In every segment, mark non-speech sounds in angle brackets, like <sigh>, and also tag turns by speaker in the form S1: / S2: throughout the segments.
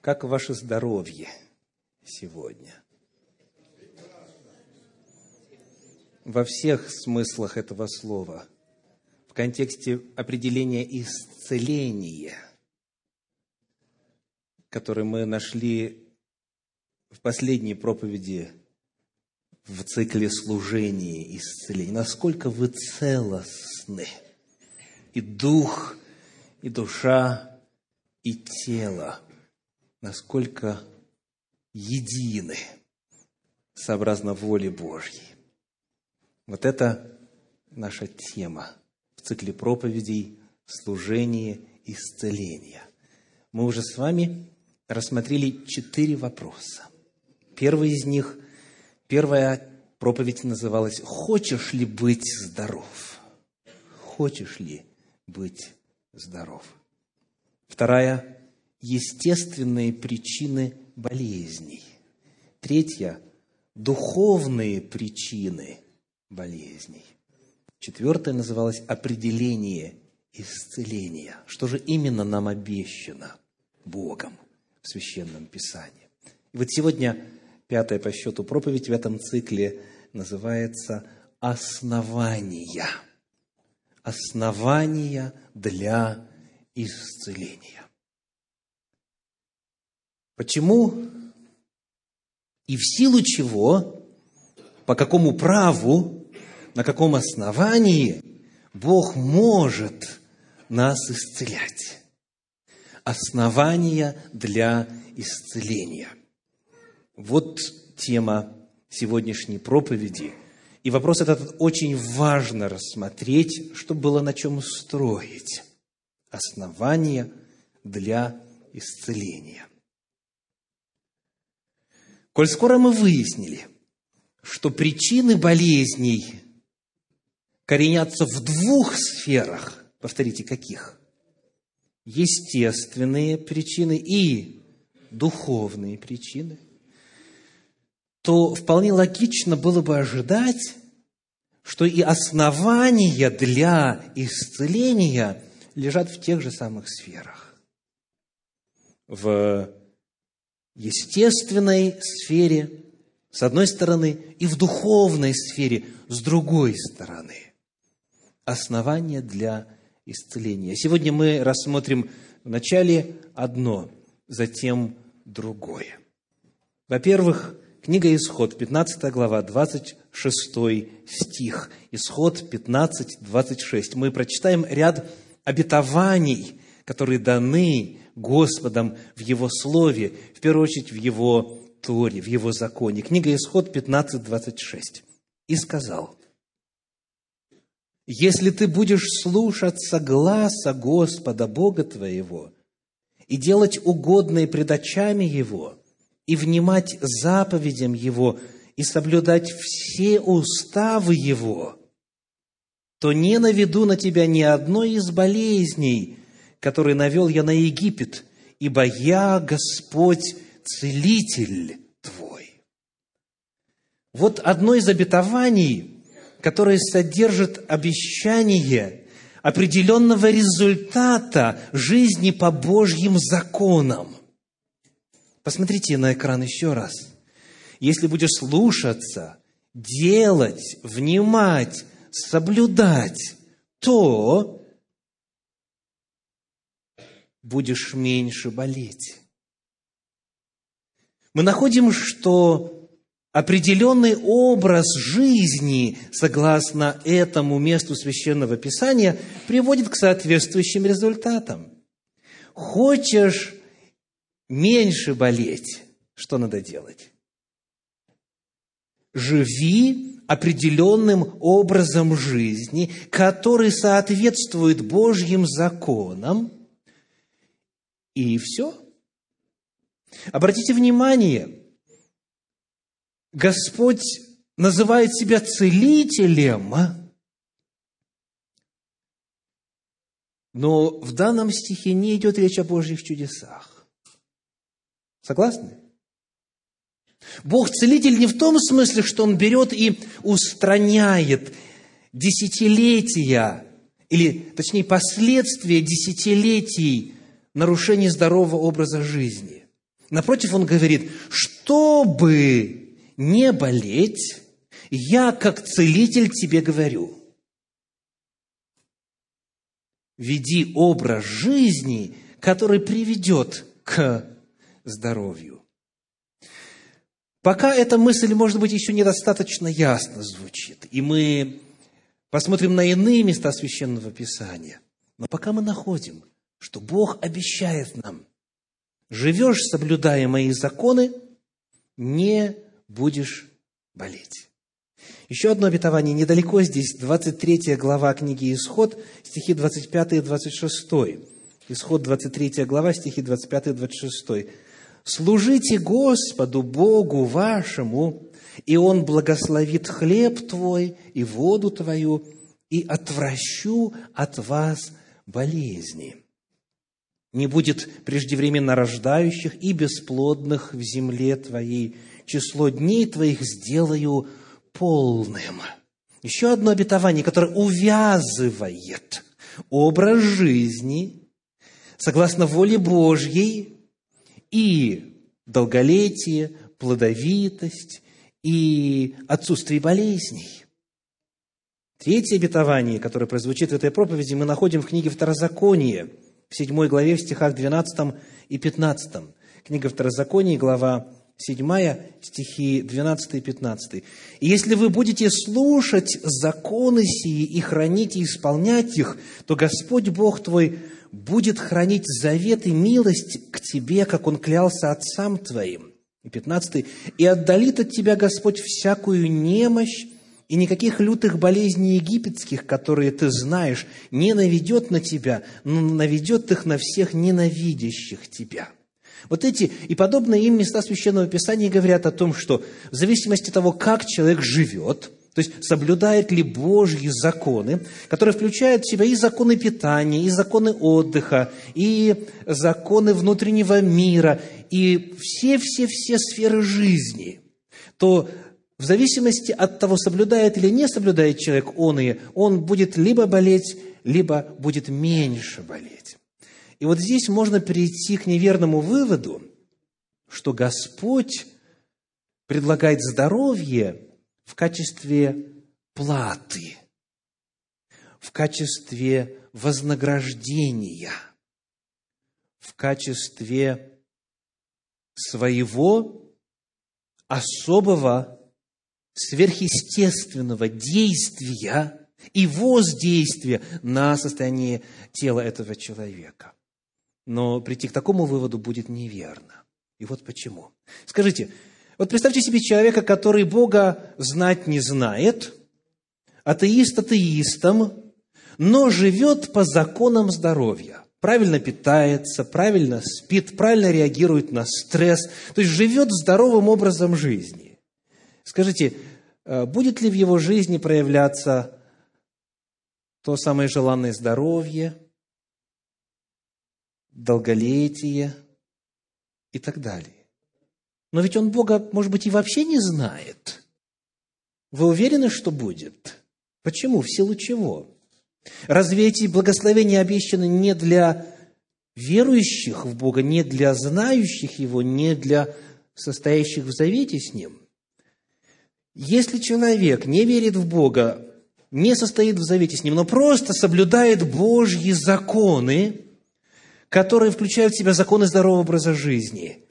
S1: Как ваше здоровье сегодня? Во всех смыслах этого слова, в контексте определения исцеления, который мы нашли в последней проповеди в цикле служения и исцеления. Насколько вы целостны, и дух, и душа, и тело – насколько едины сообразно воле Божьей. Вот это наша тема в цикле проповедей «Служение исцеления». Мы уже с вами рассмотрели четыре вопроса. Первый из них, первая проповедь называлась «Хочешь ли быть здоров?» Хочешь ли быть здоров? Вторая естественные причины болезней. Третье – духовные причины болезней. Четвертое называлось определение исцеления. Что же именно нам обещано Богом в Священном Писании? И вот сегодня пятая по счету проповедь в этом цикле называется «Основания». Основания для исцеления. Почему и в силу чего, по какому праву, на каком основании Бог может нас исцелять? Основания для исцеления. Вот тема сегодняшней проповеди. И вопрос этот очень важно рассмотреть, чтобы было на чем строить. Основания для исцеления. Коль скоро мы выяснили, что причины болезней коренятся в двух сферах, повторите, каких? Естественные причины и духовные причины, то вполне логично было бы ожидать, что и основания для исцеления лежат в тех же самых сферах. В естественной сфере, с одной стороны, и в духовной сфере, с другой стороны. Основания для исцеления. Сегодня мы рассмотрим вначале одно, затем другое. Во-первых, книга Исход, 15 глава, 26 стих. Исход 15, 26. Мы прочитаем ряд обетований, которые даны Господом в Его Слове, в первую очередь в Его Торе, в Его законе. Книга Исход 15, 26. «И сказал, если ты будешь слушаться гласа Господа Бога твоего и делать угодное пред очами Его, и внимать заповедям Его, и соблюдать все уставы Его, то не наведу на тебя ни одной из болезней, который навел я на Египет, ибо я Господь, целитель твой. Вот одно из обетований, которое содержит обещание определенного результата жизни по Божьим законам. Посмотрите на экран еще раз. Если будешь слушаться, делать, внимать, соблюдать, то будешь меньше болеть. Мы находим, что определенный образ жизни, согласно этому месту священного писания, приводит к соответствующим результатам. Хочешь меньше болеть, что надо делать? Живи определенным образом жизни, который соответствует Божьим законам – и все. Обратите внимание, Господь называет себя целителем, а? но в данном стихе не идет речь о Божьих чудесах. Согласны? Бог целитель не в том смысле, что Он берет и устраняет десятилетия, или, точнее, последствия десятилетий нарушение здорового образа жизни. Напротив, он говорит, чтобы не болеть, я, как целитель, тебе говорю, веди образ жизни, который приведет к здоровью. Пока эта мысль, может быть, еще недостаточно ясно звучит, и мы посмотрим на иные места Священного Писания. Но пока мы находим, что Бог обещает нам, живешь, соблюдая мои законы, не будешь болеть. Еще одно обетование недалеко здесь, 23 глава книги Исход, стихи 25 и 26. Исход 23 глава, стихи 25 и 26. «Служите Господу Богу вашему, и Он благословит хлеб твой и воду твою, и отвращу от вас болезни. Не будет преждевременно рождающих и бесплодных в земле твоей. Число дней твоих сделаю полным. Еще одно обетование, которое увязывает образ жизни согласно воле Божьей и долголетие, плодовитость и отсутствие болезней. Третье обетование, которое прозвучит в этой проповеди, мы находим в книге Второзакония, в 7 главе, в стихах 12 и 15. Книга Второзакония, глава 7, стихи 12 и 15. «И если вы будете слушать законы сии и хранить и исполнять их, то Господь Бог твой будет хранить завет и милость к тебе, как Он клялся отцам твоим». И 15. «И отдалит от тебя Господь всякую немощь и никаких лютых болезней египетских, которые ты знаешь, не наведет на тебя, но наведет их на всех ненавидящих тебя». Вот эти и подобные им места Священного Писания говорят о том, что в зависимости от того, как человек живет, то есть соблюдает ли Божьи законы, которые включают в себя и законы питания, и законы отдыха, и законы внутреннего мира, и все-все-все сферы жизни, то в зависимости от того, соблюдает или не соблюдает человек он и он будет либо болеть, либо будет меньше болеть. И вот здесь можно перейти к неверному выводу, что Господь предлагает здоровье в качестве платы, в качестве вознаграждения, в качестве своего особого сверхъестественного действия и воздействия на состояние тела этого человека. Но прийти к такому выводу будет неверно. И вот почему. Скажите, вот представьте себе человека, который Бога знать не знает, атеист атеистом, но живет по законам здоровья. Правильно питается, правильно спит, правильно реагирует на стресс, то есть живет здоровым образом жизни. Скажите, будет ли в его жизни проявляться то самое желанное здоровье, долголетие и так далее. Но ведь он Бога, может быть, и вообще не знает. Вы уверены, что будет? Почему? В силу чего? Разве эти благословения обещаны не для верующих в Бога, не для знающих Его, не для состоящих в завете с Ним? Если человек не верит в Бога, не состоит в завете с Ним, но просто соблюдает Божьи законы, которые включают в себя законы здорового образа жизни,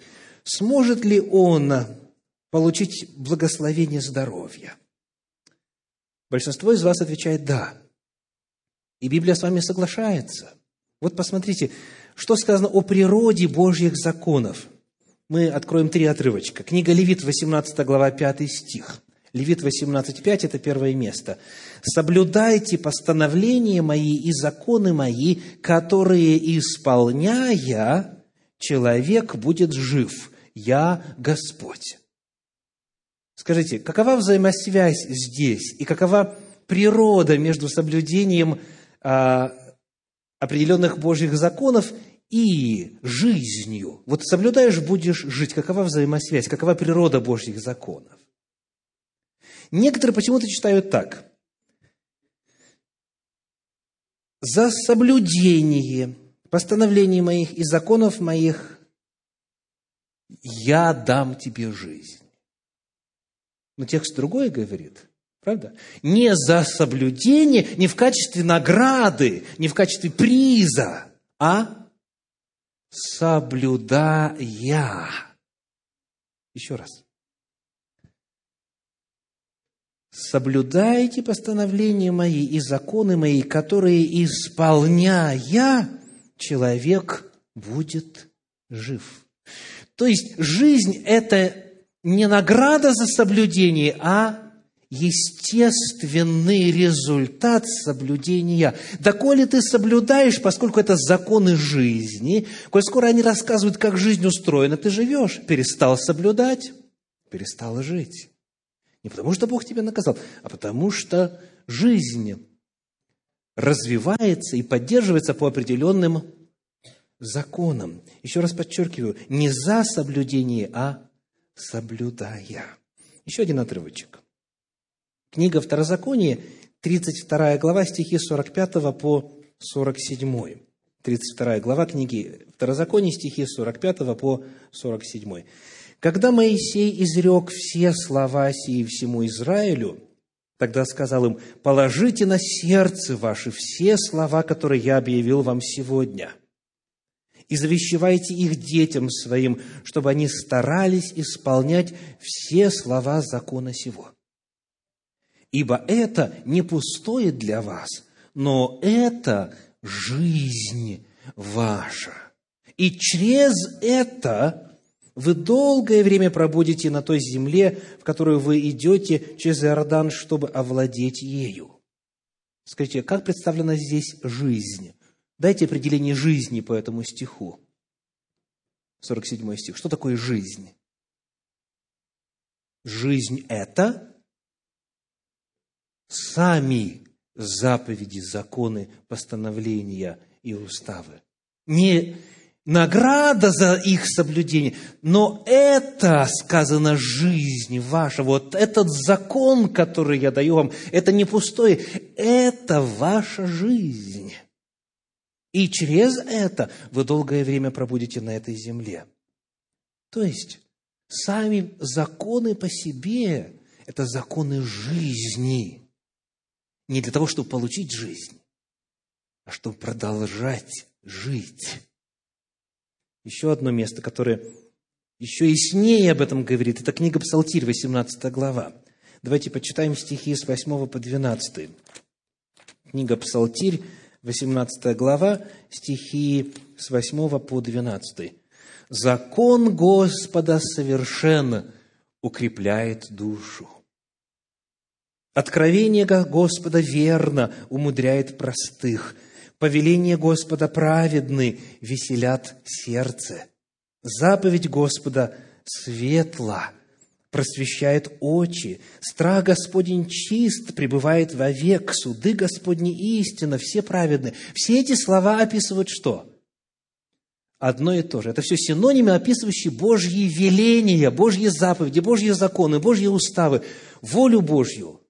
S1: сможет ли он получить благословение здоровья? Большинство из вас отвечает «да». И Библия с вами соглашается. Вот посмотрите, что сказано о природе Божьих законов. Мы откроем три отрывочка. Книга Левит, 18 глава, 5 стих. Левит 18.5 – это первое место. «Соблюдайте постановления мои и законы мои, которые, исполняя, человек будет жив. Я Господь». Скажите, какова взаимосвязь здесь и какова природа между соблюдением а, определенных Божьих законов и жизнью? Вот соблюдаешь, будешь жить. Какова взаимосвязь, какова природа Божьих законов? Некоторые почему-то читают так. За соблюдение постановлений моих и законов моих я дам тебе жизнь. Но текст другой говорит, правда? Не за соблюдение, не в качестве награды, не в качестве приза, а соблюдая. Еще раз. Соблюдайте постановления мои и законы мои, которые, исполняя, человек будет жив. То есть жизнь – это не награда за соблюдение, а естественный результат соблюдения. Да коли ты соблюдаешь, поскольку это законы жизни, коль скоро они рассказывают, как жизнь устроена, ты живешь, перестал соблюдать, перестал жить. Не потому, что Бог тебя наказал, а потому, что жизнь развивается и поддерживается по определенным законам. Еще раз подчеркиваю, не за соблюдение, а соблюдая. Еще один отрывочек. Книга Второзаконие, 32 глава, стихи 45 по 47. 32 глава книги Второзаконие, стихи 45 по 47. «Когда Моисей изрек все слова сии всему Израилю, тогда сказал им, положите на сердце ваше все слова, которые я объявил вам сегодня, и завещевайте их детям своим, чтобы они старались исполнять все слова закона сего. Ибо это не пустое для вас, но это жизнь ваша. И через это вы долгое время пробудете на той земле, в которую вы идете через Иордан, чтобы овладеть ею. Скажите, как представлена здесь жизнь? Дайте определение жизни по этому стиху. 47 стих. Что такое жизнь? Жизнь – это сами заповеди, законы, постановления и уставы. Не награда за их соблюдение, но это, сказано, жизнь ваша. Вот этот закон, который я даю вам, это не пустое, это ваша жизнь. И через это вы долгое время пробудете на этой земле. То есть, сами законы по себе – это законы жизни. Не для того, чтобы получить жизнь, а чтобы продолжать жить. Еще одно место, которое еще яснее об этом говорит, это книга Псалтирь, 18 глава. Давайте почитаем стихи с 8 по 12. Книга Псалтирь, 18 глава, стихи с 8 по 12. «Закон Господа совершен, укрепляет душу. Откровение Господа верно, умудряет простых. Повеление Господа праведны, веселят сердце. Заповедь Господа светла, просвещает очи. Страх Господень чист, пребывает вовек, суды Господни истина, все праведны. Все эти слова описывают что? Одно и то же. Это все синонимы, описывающие Божьи веления, Божьи заповеди, Божьи законы, Божьи уставы, волю Божью.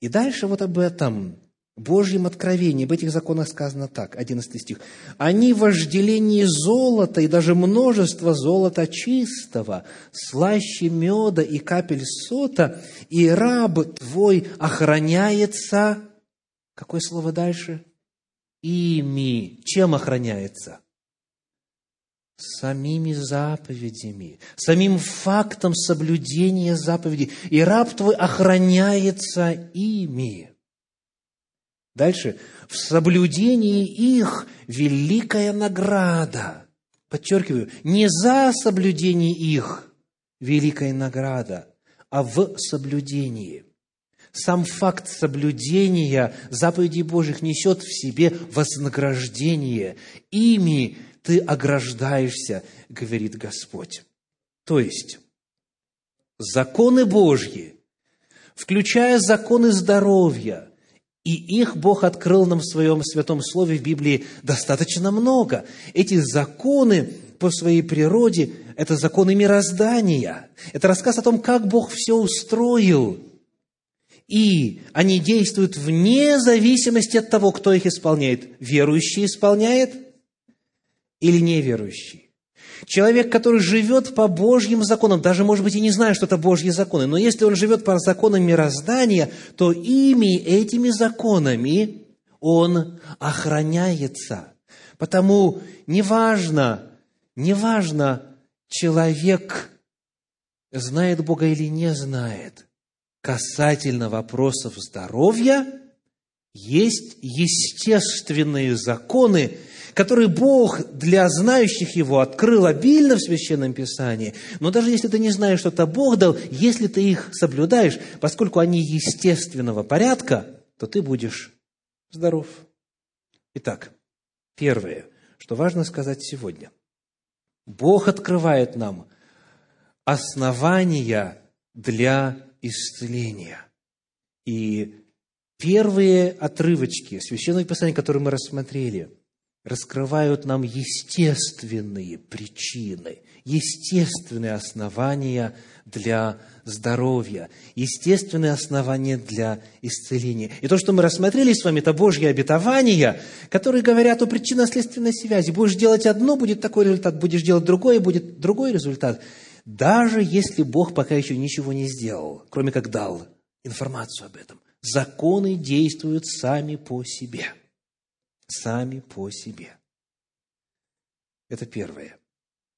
S1: И дальше вот об этом Божьем откровении, об этих законах сказано так, 11 стих. «Они вожделение золота и даже множество золота чистого, слаще меда и капель сота, и раб твой охраняется...» Какое слово дальше? «Ими». Чем охраняется? самими заповедями, самим фактом соблюдения заповедей. И раб твой охраняется ими. Дальше. В соблюдении их великая награда. Подчеркиваю, не за соблюдение их великая награда, а в соблюдении. Сам факт соблюдения заповедей Божьих несет в себе вознаграждение. Ими ты ограждаешься, говорит Господь. То есть, законы Божьи, включая законы здоровья, и их Бог открыл нам в Своем Святом Слове в Библии достаточно много. Эти законы по своей природе – это законы мироздания. Это рассказ о том, как Бог все устроил. И они действуют вне зависимости от того, кто их исполняет. Верующий исполняет или неверующий. Человек, который живет по Божьим законам, даже, может быть, и не знает, что это Божьи законы, но если он живет по законам мироздания, то ими, этими законами, он охраняется. Потому неважно, неважно, человек знает Бога или не знает, касательно вопросов здоровья, есть естественные законы, которые Бог для знающих Его открыл обильно в Священном Писании. Но даже если ты не знаешь, что это Бог дал, если ты их соблюдаешь, поскольку они естественного порядка, то ты будешь здоров. Итак, первое, что важно сказать сегодня. Бог открывает нам основания для исцеления. И первые отрывочки Священного Писания, которые мы рассмотрели, раскрывают нам естественные причины, естественные основания для здоровья, естественные основания для исцеления. И то, что мы рассмотрели с вами, это Божьи обетования, которые говорят о причинно-следственной связи. Будешь делать одно, будет такой результат, будешь делать другое, будет другой результат. Даже если Бог пока еще ничего не сделал, кроме как дал информацию об этом. Законы действуют сами по себе. Сами по себе. Это первое.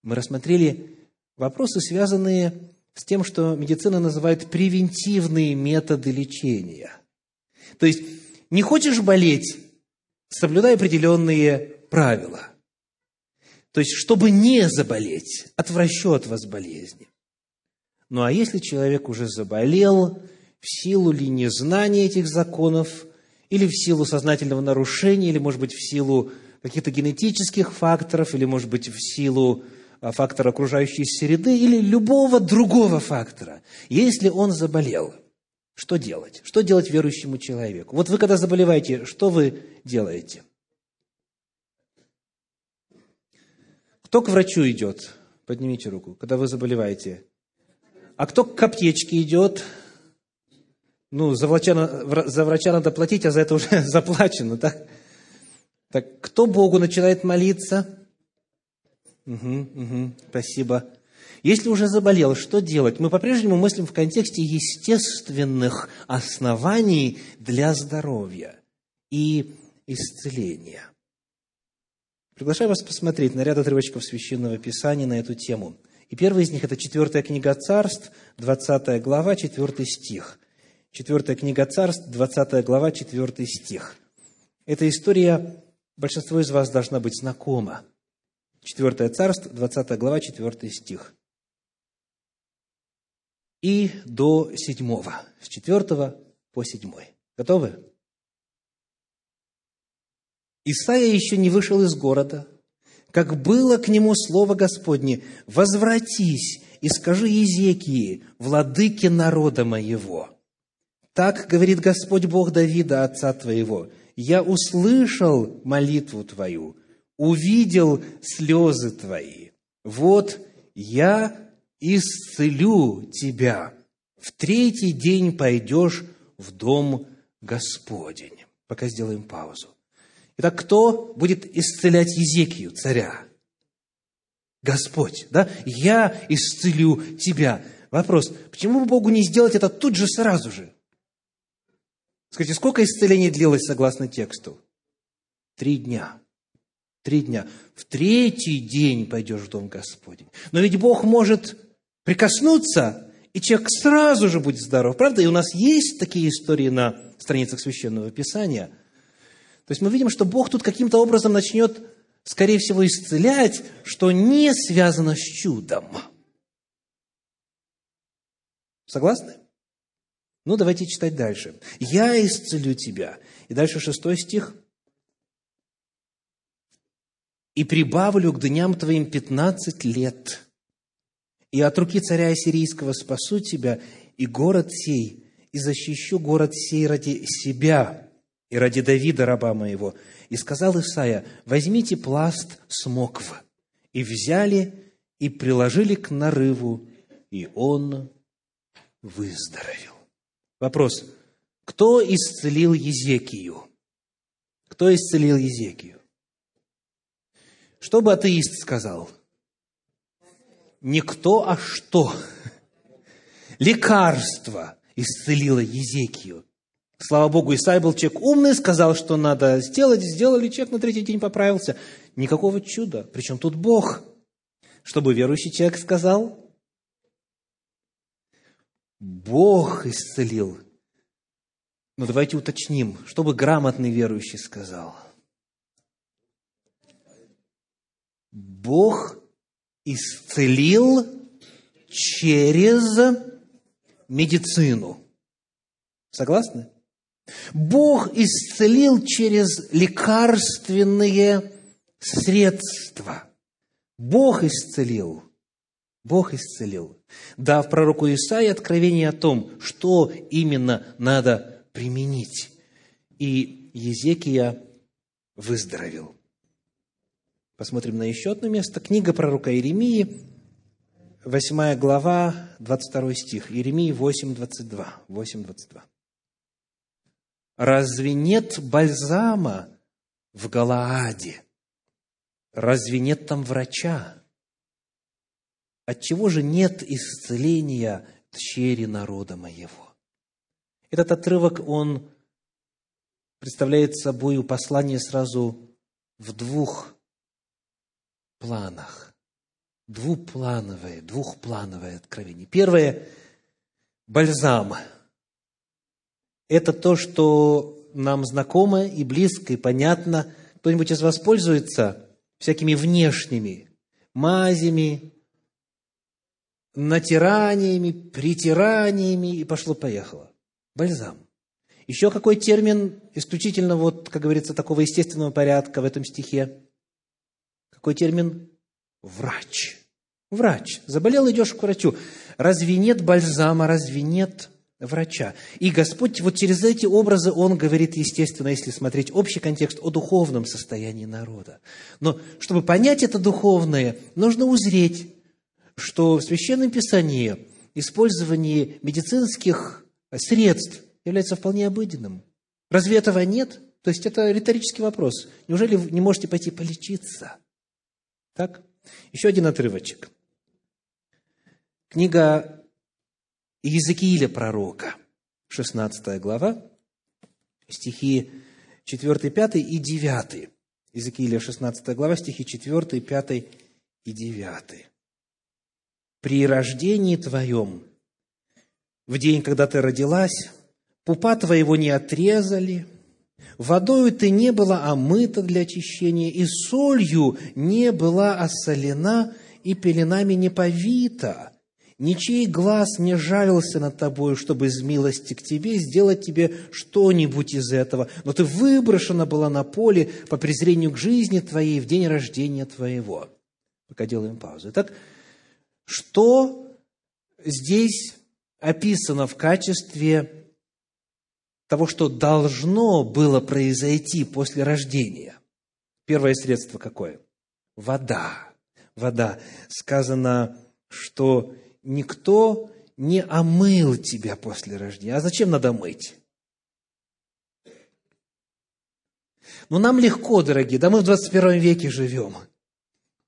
S1: Мы рассмотрели вопросы, связанные с тем, что медицина называет превентивные методы лечения. То есть, не хочешь болеть, соблюдай определенные правила. То есть, чтобы не заболеть, отвращу от вас болезни. Ну а если человек уже заболел, в силу ли незнания этих законов, или в силу сознательного нарушения, или, может быть, в силу каких-то генетических факторов, или, может быть, в силу а, фактора окружающей среды, или любого другого фактора. Если он заболел, что делать? Что делать верующему человеку? Вот вы, когда заболеваете, что вы делаете? Кто к врачу идет? Поднимите руку, когда вы заболеваете. А кто к аптечке идет? Ну, за врача, за врача надо платить, а за это уже <laughs> заплачено, так? Так кто Богу начинает молиться? Угу, угу, спасибо. Если уже заболел, что делать? Мы по-прежнему мыслим в контексте естественных оснований для здоровья и исцеления. Приглашаю вас посмотреть на ряд отрывочков Священного Писания на эту тему. И первый из них – это четвертая книга Царств, 20 глава, 4 стих. Четвертая книга Царств, 20 глава, 4 стих. Эта история большинство из вас должна быть знакома. Четвертое Царство, 20 глава, 4 стих. И до седьмого, с четвертого по седьмой. Готовы? Исаия еще не вышел из города, как было к нему слово Господне, «Возвратись и скажи Езекии, владыке народа моего». Так говорит Господь Бог Давида, отца твоего, «Я услышал молитву твою, увидел слезы твои. Вот я исцелю тебя. В третий день пойдешь в дом Господень». Пока сделаем паузу. Итак, кто будет исцелять Езекию, царя? Господь, да? Я исцелю тебя. Вопрос, почему Богу не сделать это тут же, сразу же? Скажите, сколько исцелений длилось согласно тексту? Три дня. Три дня. В третий день пойдешь в дом Господень. Но ведь Бог может прикоснуться, и человек сразу же будет здоров. Правда? И у нас есть такие истории на страницах Священного Писания – то есть мы видим, что Бог тут каким-то образом начнет, скорее всего, исцелять, что не связано с чудом. Согласны? Ну, давайте читать дальше. «Я исцелю тебя». И дальше шестой стих. «И прибавлю к дням твоим пятнадцать лет, и от руки царя Ассирийского спасу тебя, и город сей, и защищу город сей ради себя, и ради Давида, раба моего. И сказал Исаия, возьмите пласт смокв. И взяли, и приложили к нарыву, и он выздоровел. Вопрос. Кто исцелил Езекию? Кто исцелил Езекию? Что бы атеист сказал? не кто, а что. Лекарство исцелило Езекию. Слава Богу, Исаия был человек умный, сказал, что надо сделать, сделали, человек на третий день поправился. Никакого чуда. Причем тут Бог. Чтобы верующий человек сказал, Бог исцелил. Но давайте уточним, чтобы грамотный верующий сказал. Бог исцелил через медицину. Согласны? Бог исцелил через лекарственные средства. Бог исцелил. Бог исцелил, дав пророку Исаии откровение о том, что именно надо применить. И Езекия выздоровел. Посмотрим на еще одно место. Книга пророка Иеремии, 8 глава, 22 стих. Иеремии 8, 22. 8, 22. «Разве нет бальзама в Галааде? Разве нет там врача? Отчего же нет исцеления тщери народа моего?» Этот отрывок, он представляет собой послание сразу в двух планах. Двуплановое, двухплановое откровение. Первое – бальзам. Это то, что нам знакомо и близко, и понятно. Кто-нибудь из вас пользуется всякими внешними мазями, натираниями, притираниями, и пошло-поехало. Бальзам. Еще какой термин исключительно, вот, как говорится, такого естественного порядка в этом стихе? Какой термин? Врач. Врач. Заболел, идешь к врачу. Разве нет бальзама, разве нет врача? И Господь вот через эти образы, Он говорит, естественно, если смотреть общий контекст, о духовном состоянии народа. Но чтобы понять это духовное, нужно узреть, что в Священном Писании использование медицинских средств является вполне обыденным. Разве этого нет? То есть это риторический вопрос. Неужели вы не можете пойти полечиться? Так? Еще один отрывочек. Книга Иезекииля пророка, 16 глава, стихи 4, 5 и 9. Иезекииля, 16 глава, стихи 4, 5 и 9. «При рождении твоем, в день, когда ты родилась, пупа твоего не отрезали, Водою ты не была омыта для очищения, и солью не была осолена, и пеленами не повита. Ничей глаз не жалился над тобою, чтобы из милости к тебе сделать тебе что-нибудь из этого. Но ты выброшена была на поле по презрению к жизни твоей в день рождения твоего. Пока делаем паузу. Итак, что здесь описано в качестве того, что должно было произойти после рождения. Первое средство какое? Вода. Вода. Сказано, что никто не омыл тебя после рождения. А зачем надо мыть? Ну, нам легко, дорогие, да мы в 21 веке живем.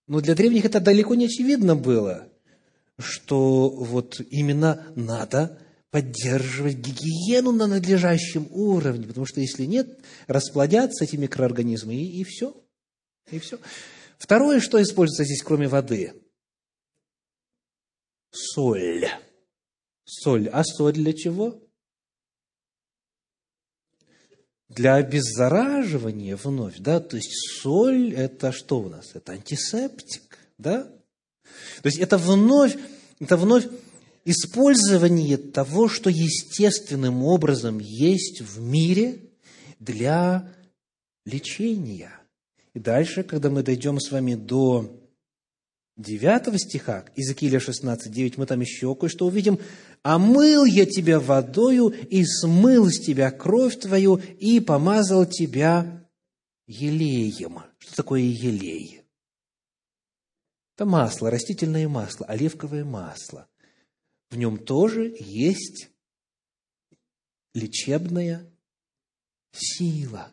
S1: Но для древних это далеко не очевидно было, что вот именно надо поддерживать гигиену на надлежащем уровне, потому что если нет, расплодятся эти микроорганизмы, и, и все. И все. Второе, что используется здесь, кроме воды? Соль. Соль. А соль для чего? Для обеззараживания вновь, да, то есть соль – это что у нас? Это антисептик, да? То есть это вновь, это вновь использование того, что естественным образом есть в мире для лечения. И дальше, когда мы дойдем с вами до 9 стиха, Иезекииля 16, 9, мы там еще кое-что увидим. «Омыл я тебя водою, и смыл с тебя кровь твою, и помазал тебя елеем». Что такое елей? Это масло, растительное масло, оливковое масло в нем тоже есть лечебная сила.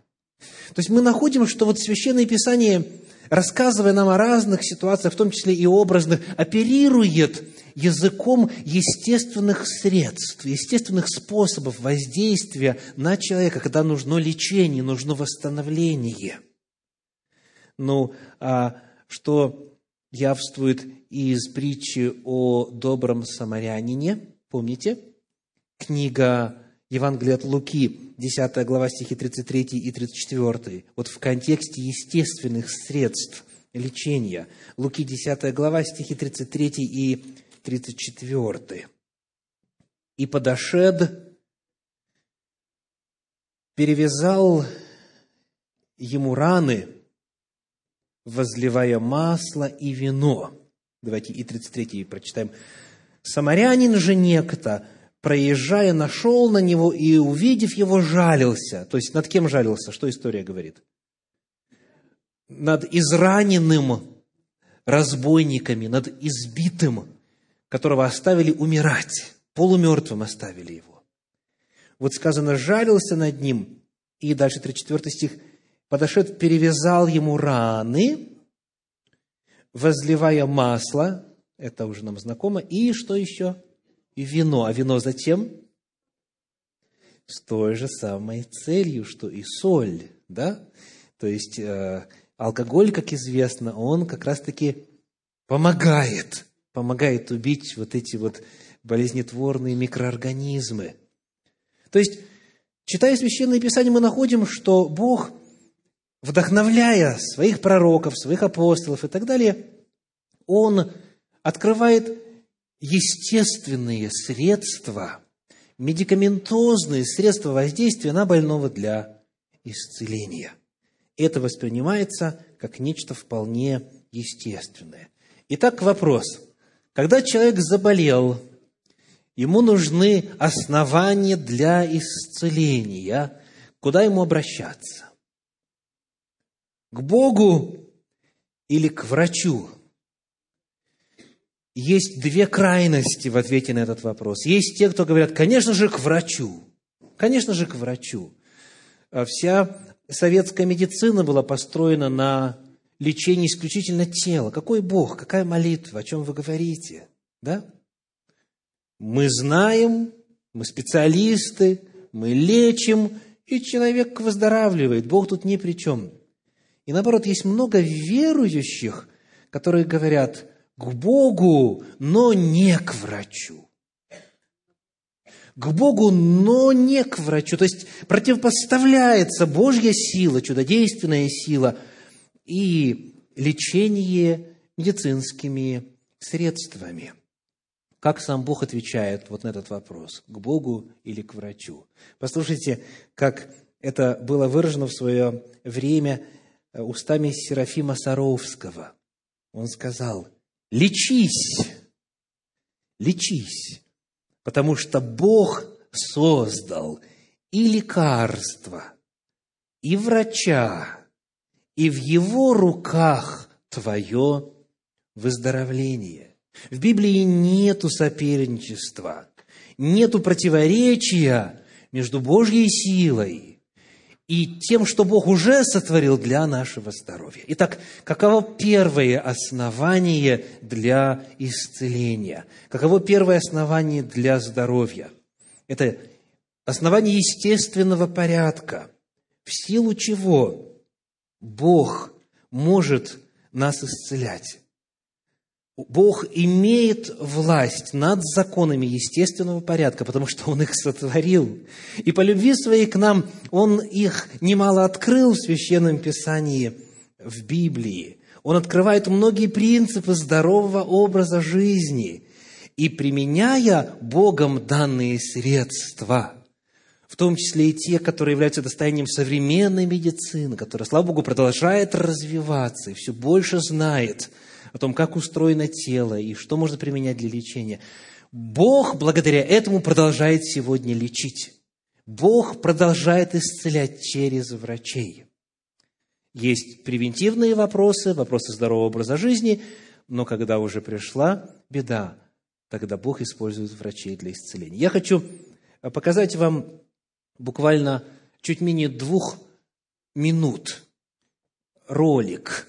S1: То есть мы находим, что вот Священное Писание, рассказывая нам о разных ситуациях, в том числе и образных, оперирует языком естественных средств, естественных способов воздействия на человека, когда нужно лечение, нужно восстановление. Ну, а что явствует из притчи о добром самарянине, помните? Книга Евангелия от Луки, 10 глава, стихи 33 и 34. Вот в контексте естественных средств лечения. Луки, 10 глава, стихи 33 и 34. «И подошед, перевязал ему раны, возливая масло и вино». Давайте и 33 прочитаем. «Самарянин же некто, проезжая, нашел на него и, увидев его, жалился». То есть, над кем жалился? Что история говорит? Над израненным разбойниками, над избитым которого оставили умирать, полумертвым оставили его. Вот сказано, жалился над ним, и дальше 34 стих, подошед, перевязал ему раны, возливая масло, это уже нам знакомо, и что еще? И вино. А вино затем? С той же самой целью, что и соль, да? То есть, э, алкоголь, как известно, он как раз-таки помогает помогает убить вот эти вот болезнетворные микроорганизмы. То есть, читая Священное Писание, мы находим, что Бог, вдохновляя своих пророков, своих апостолов и так далее, Он открывает естественные средства, медикаментозные средства воздействия на больного для исцеления. Это воспринимается как нечто вполне естественное. Итак, вопрос – когда человек заболел, ему нужны основания для исцеления. Куда ему обращаться? К Богу или к врачу? Есть две крайности в ответе на этот вопрос. Есть те, кто говорят, конечно же, к врачу. Конечно же, к врачу. А вся советская медицина была построена на лечение исключительно тела. Какой Бог? Какая молитва? О чем вы говорите? Да? Мы знаем, мы специалисты, мы лечим, и человек выздоравливает. Бог тут ни при чем. И наоборот, есть много верующих, которые говорят к Богу, но не к врачу. К Богу, но не к врачу. То есть противопоставляется Божья сила, чудодейственная сила – и лечение медицинскими средствами. Как сам Бог отвечает вот на этот вопрос, к Богу или к врачу? Послушайте, как это было выражено в свое время устами Серафима Саровского. Он сказал, лечись, лечись, потому что Бог создал и лекарство, и врача, и в Его руках твое выздоровление. В Библии нету соперничества, нету противоречия между Божьей силой и тем, что Бог уже сотворил для нашего здоровья. Итак, каково первое основание для исцеления? Каково первое основание для здоровья? Это основание естественного порядка, в силу чего Бог может нас исцелять. Бог имеет власть над законами естественного порядка, потому что Он их сотворил. И по любви своей к нам Он их немало открыл в Священном Писании, в Библии. Он открывает многие принципы здорового образа жизни. И применяя Богом данные средства – в том числе и те, которые являются достоянием современной медицины, которая, слава Богу, продолжает развиваться и все больше знает о том, как устроено тело и что можно применять для лечения. Бог благодаря этому продолжает сегодня лечить. Бог продолжает исцелять через врачей. Есть превентивные вопросы, вопросы здорового образа жизни, но когда уже пришла беда, тогда Бог использует врачей для исцеления. Я хочу показать вам буквально чуть менее двух минут ролик,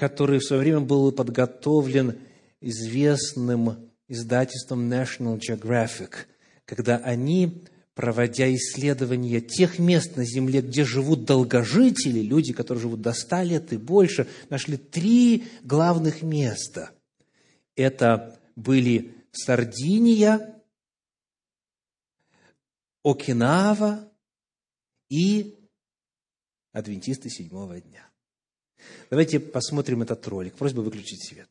S1: который в свое время был подготовлен известным издательством National Geographic, когда они, проводя исследования тех мест на Земле, где живут долгожители, люди, которые живут до ста лет и больше, нашли три главных места. Это были Сардиния, Окинава и адвентисты седьмого дня. Давайте посмотрим этот ролик. Просьба выключить свет.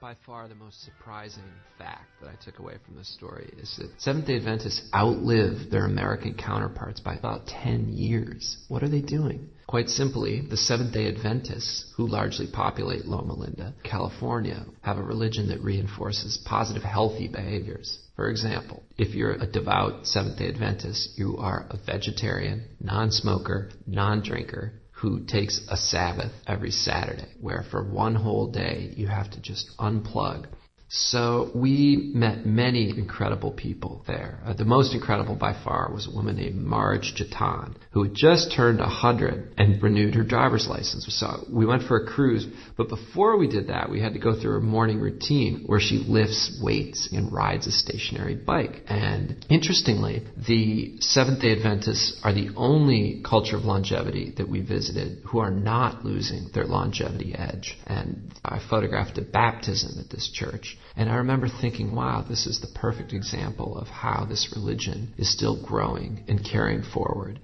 S2: By far the most surprising fact that I took away from this story is that Seventh day Adventists outlive their American counterparts by about 10 years. What are they doing? Quite simply, the Seventh day Adventists, who largely populate Loma Linda, California, have a religion that reinforces positive, healthy behaviors. For example, if you're a devout Seventh day Adventist, you are a vegetarian, non smoker, non drinker, who takes a Sabbath every Saturday, where for one whole day you have to just unplug so we met many incredible people there. Uh, the most incredible by far was a woman named Marge Jatan, who had just turned 100 and renewed her driver's license. So we went for a cruise, but before we did that, we had to go through a morning routine where she lifts weights and rides a stationary bike. And interestingly, the Seventh day Adventists are the only culture of longevity that we visited who are not losing their longevity edge. And I photographed a baptism at this church. And I remember thinking, wow, this is the perfect example of how this religion is still growing and carrying forward.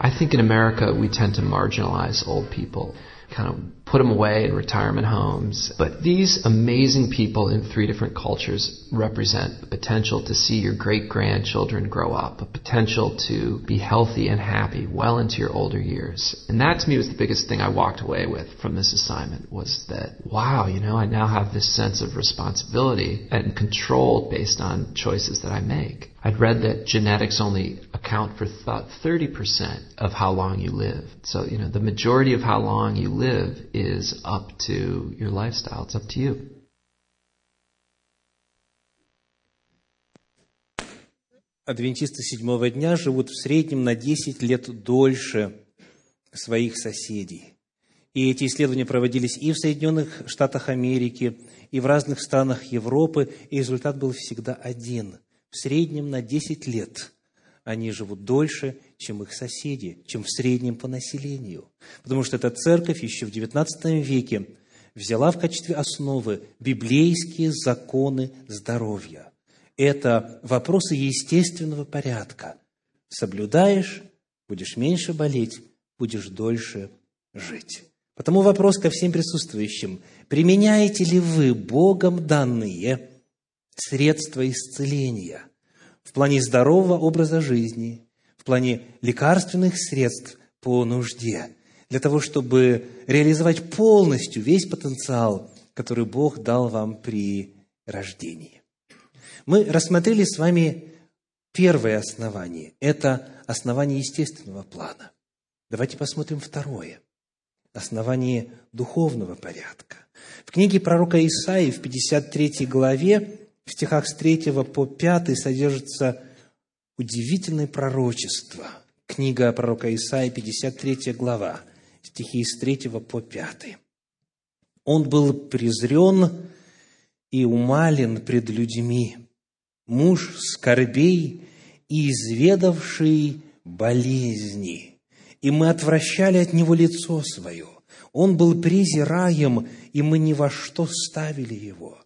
S2: I think in America we tend to marginalize old people, kind of put them away in retirement homes. But these amazing people in three different cultures represent the potential to see your great grandchildren grow up, a potential to be healthy and happy well into your older years. And that to me was the biggest thing I walked away with from this assignment was that, wow, you know, I now have this sense of responsibility and control based on choices that I make. I'd read that genetics only account for about 30% of how long you live. So, you know, the majority of how long you live is up to your lifestyle. It's up to you.
S1: Адвентисты седьмого дня живут в среднем на 10 лет дольше своих соседей. И эти исследования проводились и в Соединенных Штатах Америки, и в разных странах Европы, и результат был всегда один. В среднем на 10 лет они живут дольше, чем их соседи, чем в среднем по населению. Потому что эта церковь еще в XIX веке взяла в качестве основы библейские законы здоровья. Это вопросы естественного порядка. Соблюдаешь, будешь меньше болеть, будешь дольше жить. Потому вопрос ко всем присутствующим. Применяете ли вы Богом данные средства исцеления в плане здорового образа жизни, в плане лекарственных средств по нужде, для того, чтобы реализовать полностью весь потенциал, который Бог дал вам при рождении. Мы рассмотрели с вами первое основание. Это основание естественного плана. Давайте посмотрим второе. Основание духовного порядка. В книге пророка Исаии в 53 главе, в стихах с 3 по 5 содержится удивительное пророчество. Книга пророка Исаии, 53 глава, стихи с 3 по 5. Он был презрен и умален пред людьми, муж скорбей и изведавший болезни, и мы отвращали от него лицо свое. Он был презираем, и мы ни во что ставили его.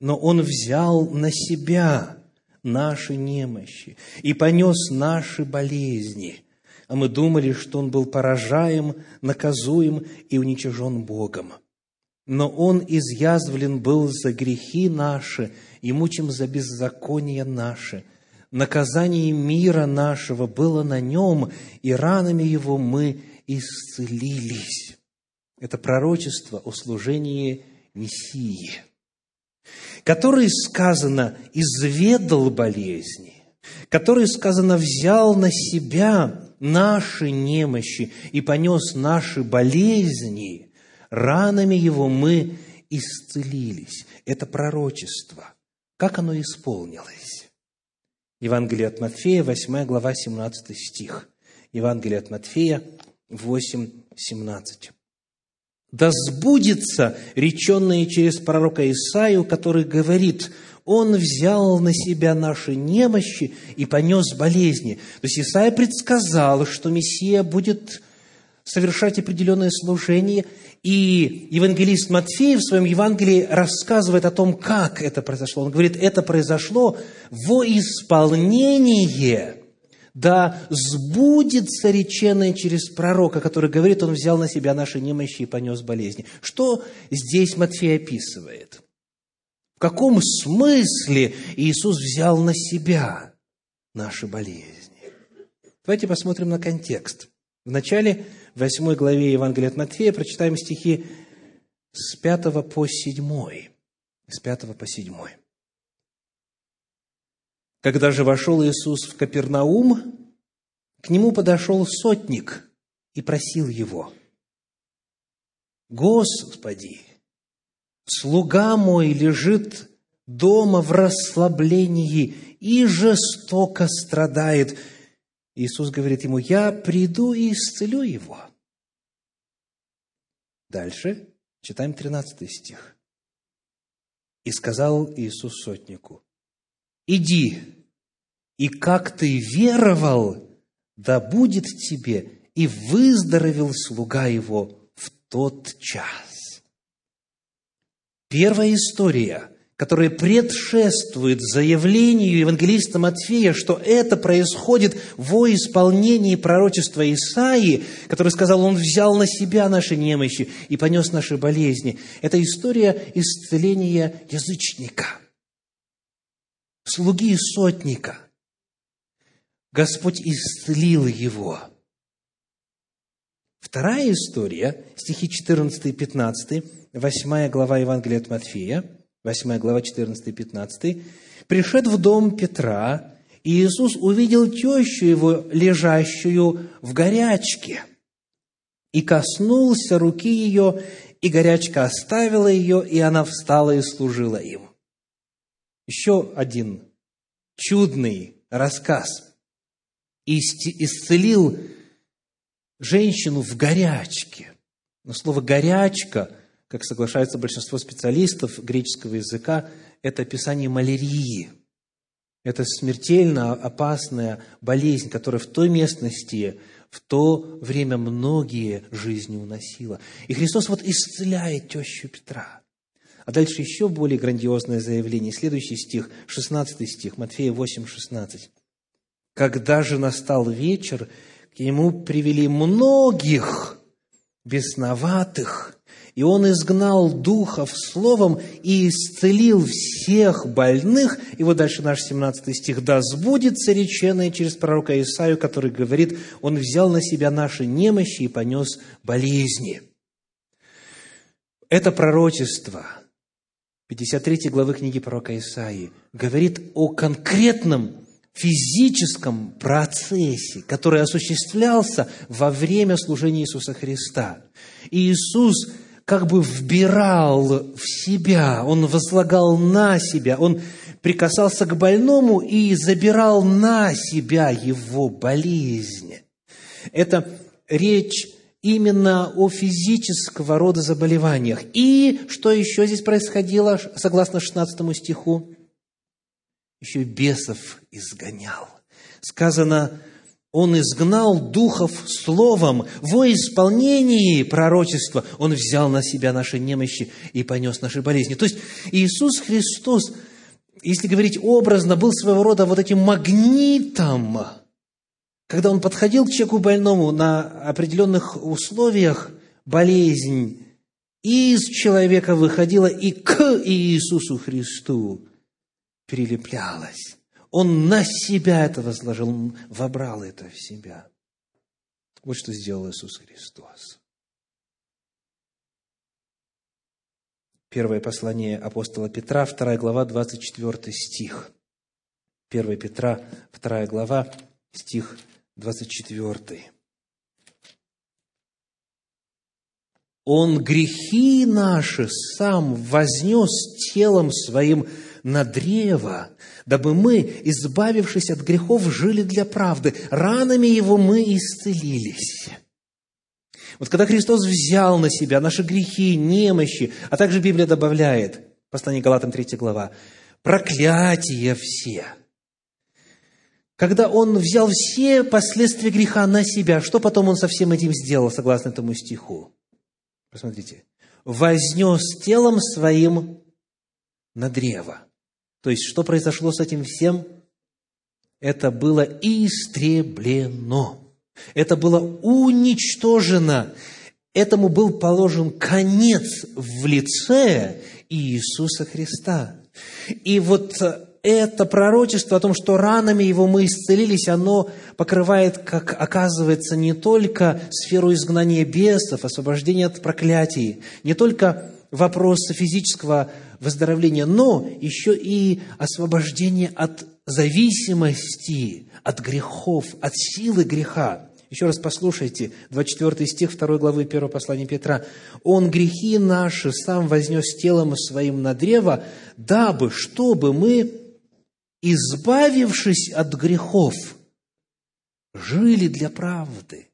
S1: Но он взял на себя наши немощи и понес наши болезни. А мы думали, что он был поражаем, наказуем и уничижен Богом. Но он изъязвлен был за грехи наши и мучим за беззакония наши. Наказание мира нашего было на нем, и ранами его мы исцелились. Это пророчество о служении Мессии – который, сказано, изведал болезни, который, сказано, взял на себя наши немощи и понес наши болезни, ранами его мы исцелились. Это пророчество. Как оно исполнилось? Евангелие от Матфея, 8 глава, 17 стих. Евангелие от Матфея, 8, 17. «Да сбудется реченное через пророка Исаию, который говорит, он взял на себя наши немощи и понес болезни. То есть Исаия предсказал, что Мессия будет совершать определенное служение, и евангелист Матфей в своем Евангелии рассказывает о том, как это произошло. Он говорит, это произошло во исполнение, да сбудется реченное через пророка, который говорит, он взял на себя наши немощи и понес болезни. Что здесь Матфей описывает? В каком смысле Иисус взял на себя наши болезни? Давайте посмотрим на контекст. В начале 8 главе Евангелия от Матфея прочитаем стихи с 5 по 7. С 5 по 7. Когда же вошел Иисус в Капернаум, к нему подошел сотник и просил его, «Господи, слуга мой лежит дома в расслаблении и жестоко страдает, Иисус говорит ему, я приду и исцелю его. Дальше читаем 13 стих. И сказал Иисус сотнику, иди, и как ты веровал, да будет тебе, и выздоровел слуга его в тот час. Первая история которое предшествует заявлению евангелиста Матфея, что это происходит во исполнении пророчества Исаии, который сказал, он взял на себя наши немощи и понес наши болезни. Это история исцеления язычника, слуги сотника. Господь исцелил его. Вторая история, стихи 14 и 15, 8 глава Евангелия от Матфея – 8 глава, 14 и 15. «Пришед в дом Петра, и Иисус увидел тещу его, лежащую в горячке, и коснулся руки ее, и горячка оставила ее, и она встала и служила им». Еще один чудный рассказ. Исцелил женщину в горячке. Но слово «горячка» как соглашается большинство специалистов греческого языка, это описание малярии. Это смертельно опасная болезнь, которая в той местности в то время многие жизни уносила. И Христос вот исцеляет тещу Петра. А дальше еще более грандиозное заявление. Следующий стих, 16 стих, Матфея 8, 16. «Когда же настал вечер, к нему привели многих бесноватых, и он изгнал духов словом и исцелил всех больных. И вот дальше наш 17 стих. «Да сбудется реченное через пророка Исаию, который говорит, он взял на себя наши немощи и понес болезни». Это пророчество 53 главы книги пророка Исаии говорит о конкретном физическом процессе, который осуществлялся во время служения Иисуса Христа. И Иисус как бы вбирал в себя, он возлагал на себя, он прикасался к больному и забирал на себя его болезнь. Это речь именно о физического рода заболеваниях. И что еще здесь происходило, согласно 16 стиху? Еще и бесов изгонял. Сказано, он изгнал духов словом. Во исполнении пророчества Он взял на себя наши немощи и понес наши болезни. То есть Иисус Христос, если говорить образно, был своего рода вот этим магнитом, когда Он подходил к человеку больному на определенных условиях, болезнь из человека выходила и к Иисусу Христу прилеплялась. Он на себя это возложил, вобрал это в себя. Вот что сделал Иисус Христос. Первое послание апостола Петра, 2 глава, 24 стих. 1 Петра, 2 глава, стих 24. Он грехи наши сам вознес телом своим на древо, дабы мы, избавившись от грехов, жили для правды. Ранами Его мы исцелились. Вот когда Христос взял на себя наши грехи, немощи, а также Библия добавляет, послание Галатам 3 глава, проклятия все. Когда Он взял все последствия греха на себя, что потом Он со всем этим сделал, согласно этому стиху? Посмотрите. «Вознес телом своим на древо». То есть, что произошло с этим всем? Это было истреблено. Это было уничтожено. Этому был положен конец в лице Иисуса Христа. И вот это пророчество о том, что ранами его мы исцелились, оно покрывает, как оказывается, не только сферу изгнания бесов, освобождения от проклятий, не только вопросы физического выздоровления, но еще и освобождение от зависимости, от грехов, от силы греха. Еще раз послушайте, 24 стих 2 главы 1 послания Петра. «Он грехи наши сам вознес телом своим на древо, дабы, чтобы мы, избавившись от грехов, жили для правды».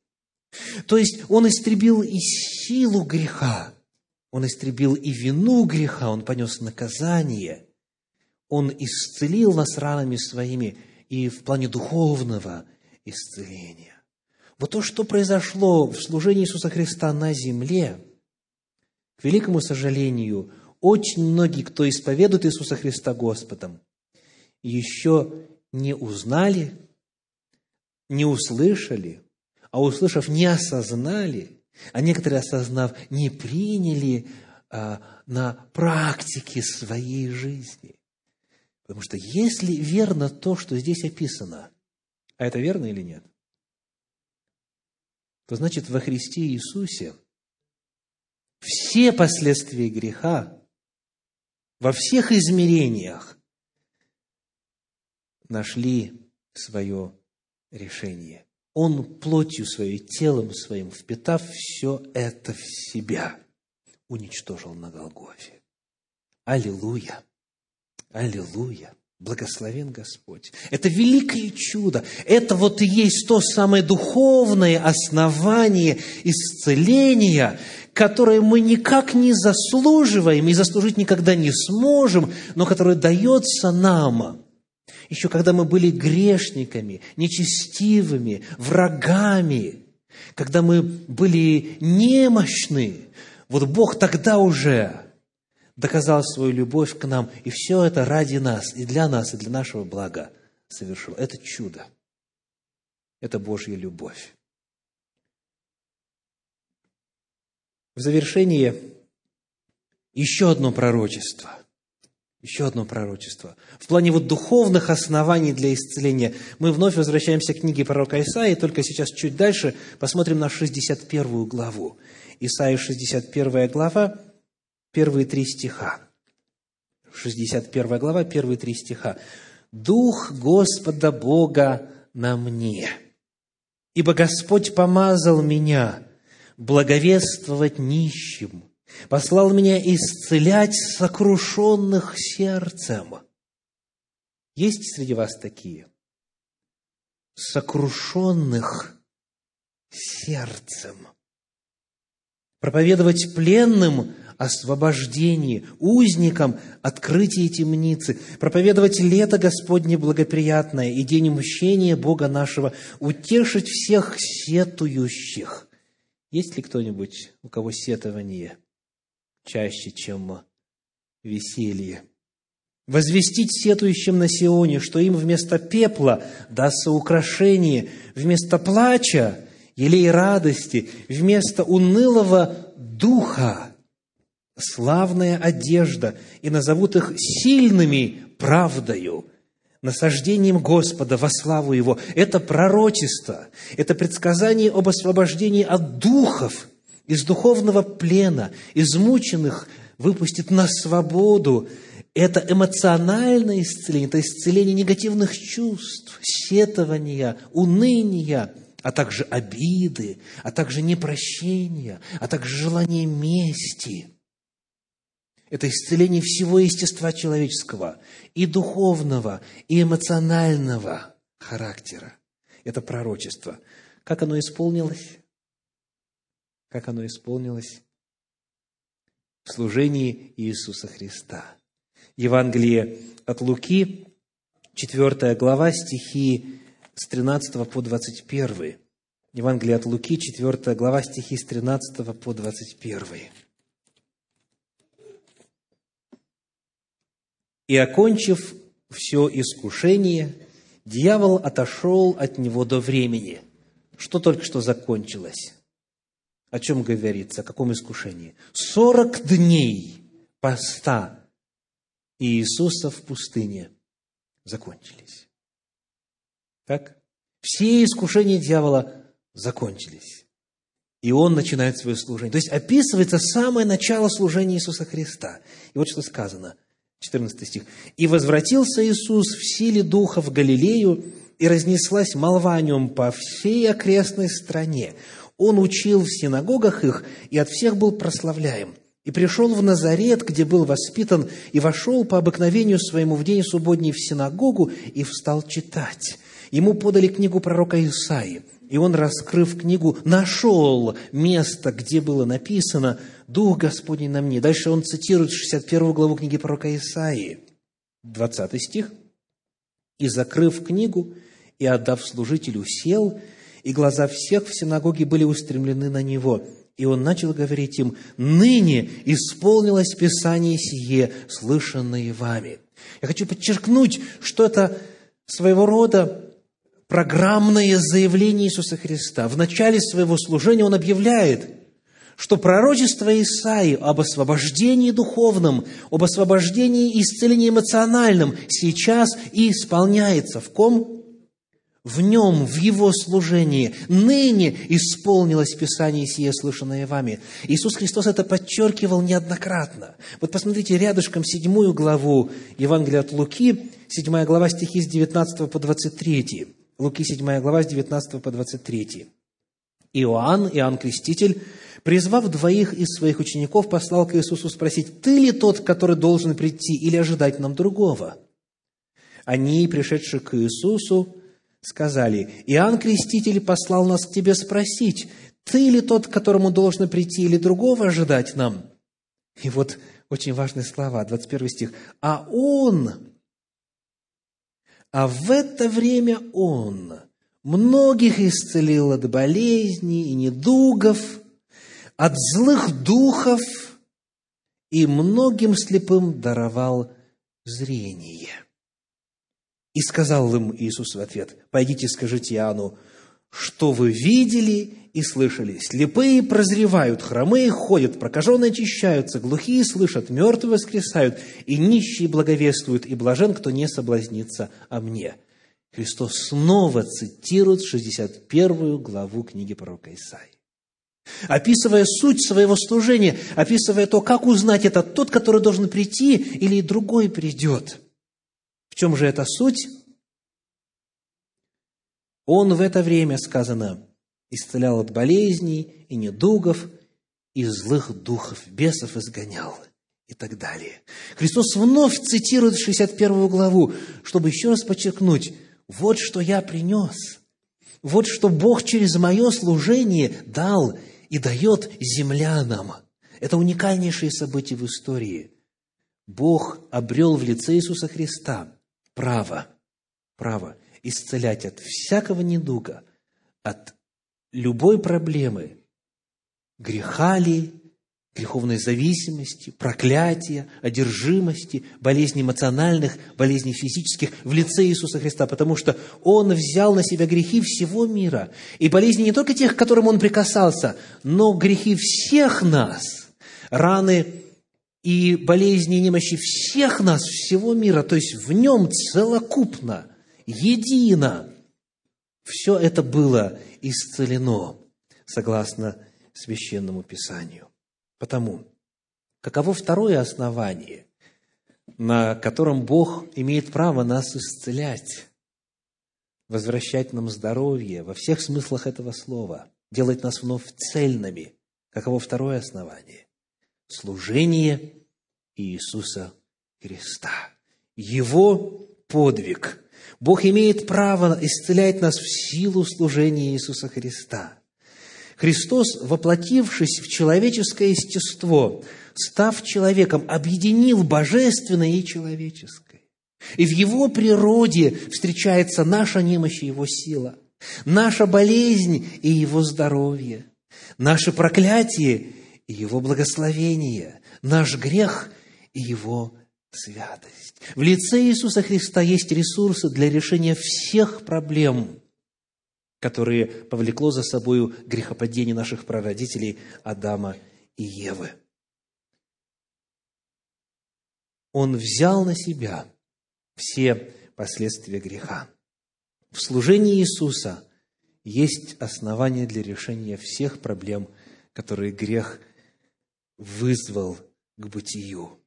S1: То есть Он истребил и силу греха, он истребил и вину греха, Он понес наказание. Он исцелил нас ранами своими и в плане духовного исцеления. Вот то, что произошло в служении Иисуса Христа на земле, к великому сожалению, очень многие, кто исповедует Иисуса Христа Господом, еще не узнали, не услышали, а услышав, не осознали – а некоторые, осознав, не приняли а, на практике своей жизни. Потому что если верно то, что здесь описано, а это верно или нет, то значит во Христе Иисусе все последствия греха во всех измерениях нашли свое решение. Он плотью своей, телом своим, впитав все это в себя, уничтожил на Голгофе. Аллилуйя! Аллилуйя! Благословен Господь. Это великое чудо. Это вот и есть то самое духовное основание исцеления, которое мы никак не заслуживаем и заслужить никогда не сможем, но которое дается нам еще когда мы были грешниками, нечестивыми, врагами, когда мы были немощны, вот Бог тогда уже доказал свою любовь к нам, и все это ради нас, и для нас, и для нашего блага совершил. Это чудо. Это Божья любовь. В завершение еще одно пророчество – еще одно пророчество. В плане вот духовных оснований для исцеления мы вновь возвращаемся к книге пророка Исаии, только сейчас чуть дальше посмотрим на 61 главу. Исаия 61 глава, первые три стиха. 61 глава, первые три стиха. «Дух Господа Бога на мне, ибо Господь помазал меня благовествовать нищим, послал меня исцелять сокрушенных сердцем. Есть среди вас такие? Сокрушенных сердцем. Проповедовать пленным освобождение, узникам открытие темницы, проповедовать лето Господне благоприятное и день мщения Бога нашего, утешить всех сетующих. Есть ли кто-нибудь, у кого сетование – чаще, чем веселье. Возвестить сетующим на Сионе, что им вместо пепла дастся украшение, вместо плача – елей радости, вместо унылого духа – славная одежда, и назовут их сильными правдою, насаждением Господа во славу Его. Это пророчество, это предсказание об освобождении от духов – из духовного плена, измученных выпустит на свободу. Это эмоциональное исцеление, это исцеление негативных чувств, сетования, уныния, а также обиды, а также непрощения, а также желание мести. Это исцеление всего естества человеческого, и духовного, и эмоционального характера. Это пророчество. Как оно исполнилось? Как оно исполнилось? В служении Иисуса Христа. Евангелие от Луки, 4 глава, стихи с 13 по 21. Евангелие от Луки, 4 глава, стихи с 13 по 21. И, окончив все искушение, дьявол отошел от него до времени. Что только что закончилось? О чем говорится? О каком искушении? Сорок дней поста Иисуса в пустыне закончились. Так? Все искушения дьявола закончились. И он начинает свое служение. То есть описывается самое начало служения Иисуса Христа. И вот что сказано – 14 стих. «И возвратился Иисус в силе Духа в Галилею, и разнеслась молва о нем по всей окрестной стране. Он учил в синагогах их, и от всех был прославляем. И пришел в Назарет, где был воспитан, и вошел по обыкновению своему в день субботний в синагогу, и встал читать. Ему подали книгу пророка Исаии, и он, раскрыв книгу, нашел место, где было написано «Дух Господень на мне». Дальше он цитирует 61 главу книги пророка Исаии, 20 стих. «И, закрыв книгу, и отдав служителю, сел, и глаза всех в синагоге были устремлены на него. И он начал говорить им, «Ныне исполнилось Писание сие, слышанное вами». Я хочу подчеркнуть, что это своего рода программное заявление Иисуса Христа. В начале своего служения Он объявляет, что пророчество Исаии об освобождении духовном, об освобождении и исцелении эмоциональном сейчас и исполняется. В ком? В нем, в его служении. Ныне исполнилось Писание сие, слышанное вами. Иисус Христос это подчеркивал неоднократно. Вот посмотрите рядышком седьмую главу Евангелия от Луки, седьмая глава стихи с 19 по 23. Луки 7 глава с 19 по 23. Иоанн, Иоанн Креститель, призвав двоих из своих учеников, послал к Иисусу спросить, «Ты ли тот, который должен прийти, или ожидать нам другого?» Они, пришедшие к Иисусу, сказали, «Иоанн Креститель послал нас к тебе спросить, ты ли тот, к которому должен прийти, или другого ожидать нам?» И вот очень важные слова, 21 стих. «А он, а в это время Он многих исцелил от болезней и недугов, от злых духов и многим слепым даровал зрение. И сказал им Иисус в ответ, «Пойдите, скажите Иоанну, что вы видели и слышали. Слепые прозревают, хромые ходят, прокаженные очищаются, глухие слышат, мертвые воскресают, и нищие благовествуют, и блажен, кто не соблазнится о мне». Христос снова цитирует 61 главу книги пророка Исаии. Описывая суть своего служения, описывая то, как узнать, это тот, который должен прийти, или другой придет. В чем же эта суть? Он в это время, сказано, исцелял от болезней и недугов, и злых духов, бесов изгонял и так далее. Христос вновь цитирует 61 главу, чтобы еще раз подчеркнуть, вот что я принес, вот что Бог через мое служение дал и дает землянам. Это уникальнейшее событие в истории. Бог обрел в лице Иисуса Христа право, право исцелять от всякого недуга, от любой проблемы, греха ли, греховной зависимости, проклятия, одержимости, болезней эмоциональных, болезней физических в лице Иисуса Христа, потому что Он взял на себя грехи всего мира. И болезни не только тех, к которым Он прикасался, но грехи всех нас, раны и болезни и немощи всех нас, всего мира, то есть в Нем целокупно, едино. Все это было исцелено, согласно Священному Писанию. Потому, каково второе основание, на котором Бог имеет право нас исцелять? возвращать нам здоровье во всех смыслах этого слова, делать нас вновь цельными. Каково второе основание? Служение Иисуса Христа. Его подвиг. Бог имеет право исцелять нас в силу служения Иисуса Христа. Христос, воплотившись в человеческое естество, став человеком, объединил божественное и человеческое. И в Его природе встречается наша немощь и Его сила, наша болезнь и Его здоровье, наше проклятие и Его благословение, наш грех и Его святость. В лице Иисуса Христа есть ресурсы для решения всех проблем, которые повлекло за собою грехопадение наших прародителей Адама и Евы. Он взял на себя все последствия греха. В служении Иисуса есть основания для решения всех проблем, которые грех вызвал к бытию.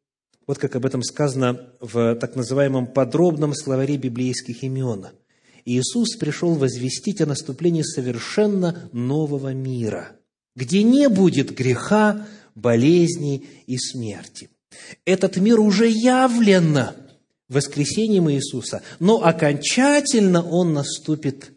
S1: Вот как об этом сказано в так называемом подробном словаре библейских имен. Иисус пришел возвестить о наступлении совершенно нового мира, где не будет греха, болезней и смерти. Этот мир уже явлен воскресением Иисуса, но окончательно он наступит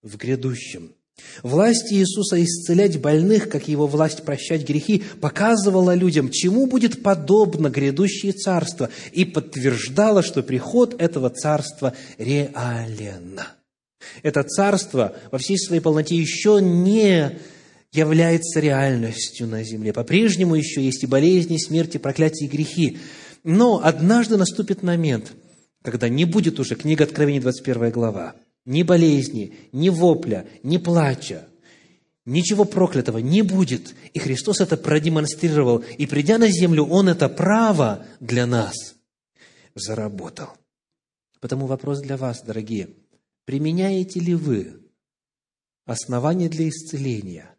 S1: в грядущем. Власть Иисуса исцелять больных, как его власть прощать грехи, показывала людям, чему будет подобно грядущее царство, и подтверждала, что приход этого царства реален. Это царство во всей своей полноте еще не является реальностью на земле. По-прежнему еще есть и болезни, смерти, проклятия и грехи. Но однажды наступит момент, когда не будет уже, книга Откровений, 21 глава, ни болезни, ни вопля, ни плача, ничего проклятого не будет. И Христос это продемонстрировал. И придя на землю, Он это право для нас заработал. Потому вопрос для вас, дорогие. Применяете ли вы основания для исцеления,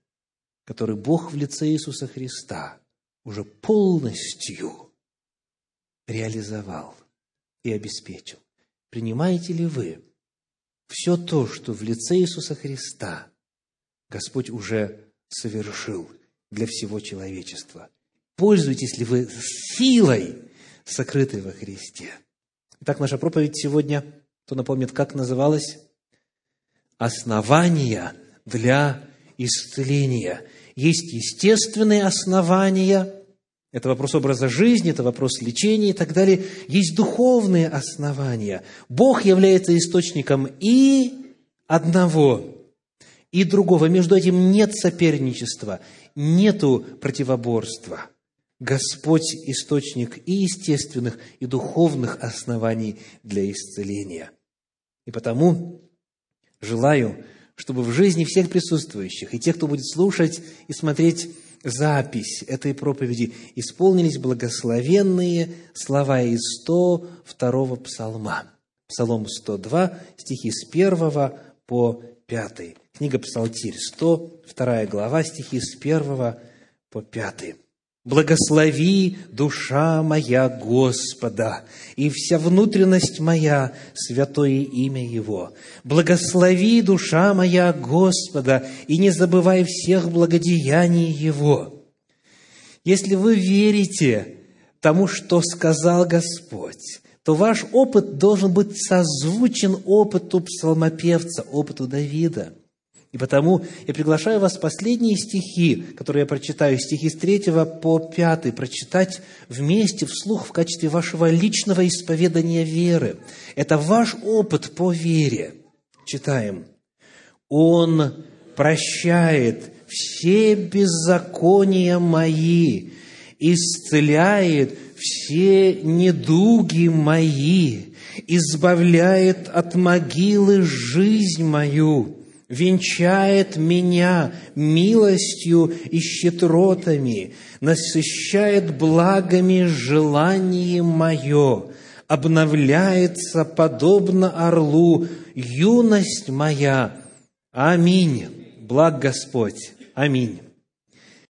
S1: которые Бог в лице Иисуса Христа уже полностью реализовал и обеспечил? Принимаете ли вы все то, что в лице Иисуса Христа Господь уже совершил для всего человечества. Пользуетесь ли вы силой, сокрытой во Христе? Итак, наша проповедь сегодня, кто напомнит, как называлась? Основания для исцеления. Есть естественные основания – это вопрос образа жизни, это вопрос лечения и так далее. Есть духовные основания. Бог является источником и одного, и другого. Между этим нет соперничества, нету противоборства. Господь – источник и естественных, и духовных оснований для исцеления. И потому желаю, чтобы в жизни всех присутствующих, и тех, кто будет слушать и смотреть запись этой проповеди исполнились благословенные слова из 102 псалма. Псалом 102, стихи с 1 по 5. Книга Псалтирь, 102 глава, стихи с 1 по 5. Благослови, душа моя, Господа, и вся внутренность моя, святое имя Его. Благослови, душа моя, Господа, и не забывай всех благодеяний Его. Если вы верите тому, что сказал Господь, то ваш опыт должен быть созвучен опыту псалмопевца, опыту Давида – и потому я приглашаю вас последние стихи, которые я прочитаю, стихи с 3 по 5, прочитать вместе, вслух, в качестве вашего личного исповедания веры. Это ваш опыт по вере. Читаем. «Он прощает все беззакония мои, исцеляет все недуги мои, избавляет от могилы жизнь мою» венчает меня милостью и щедротами, насыщает благами желание мое, обновляется подобно орлу юность моя. Аминь. Благ Господь. Аминь.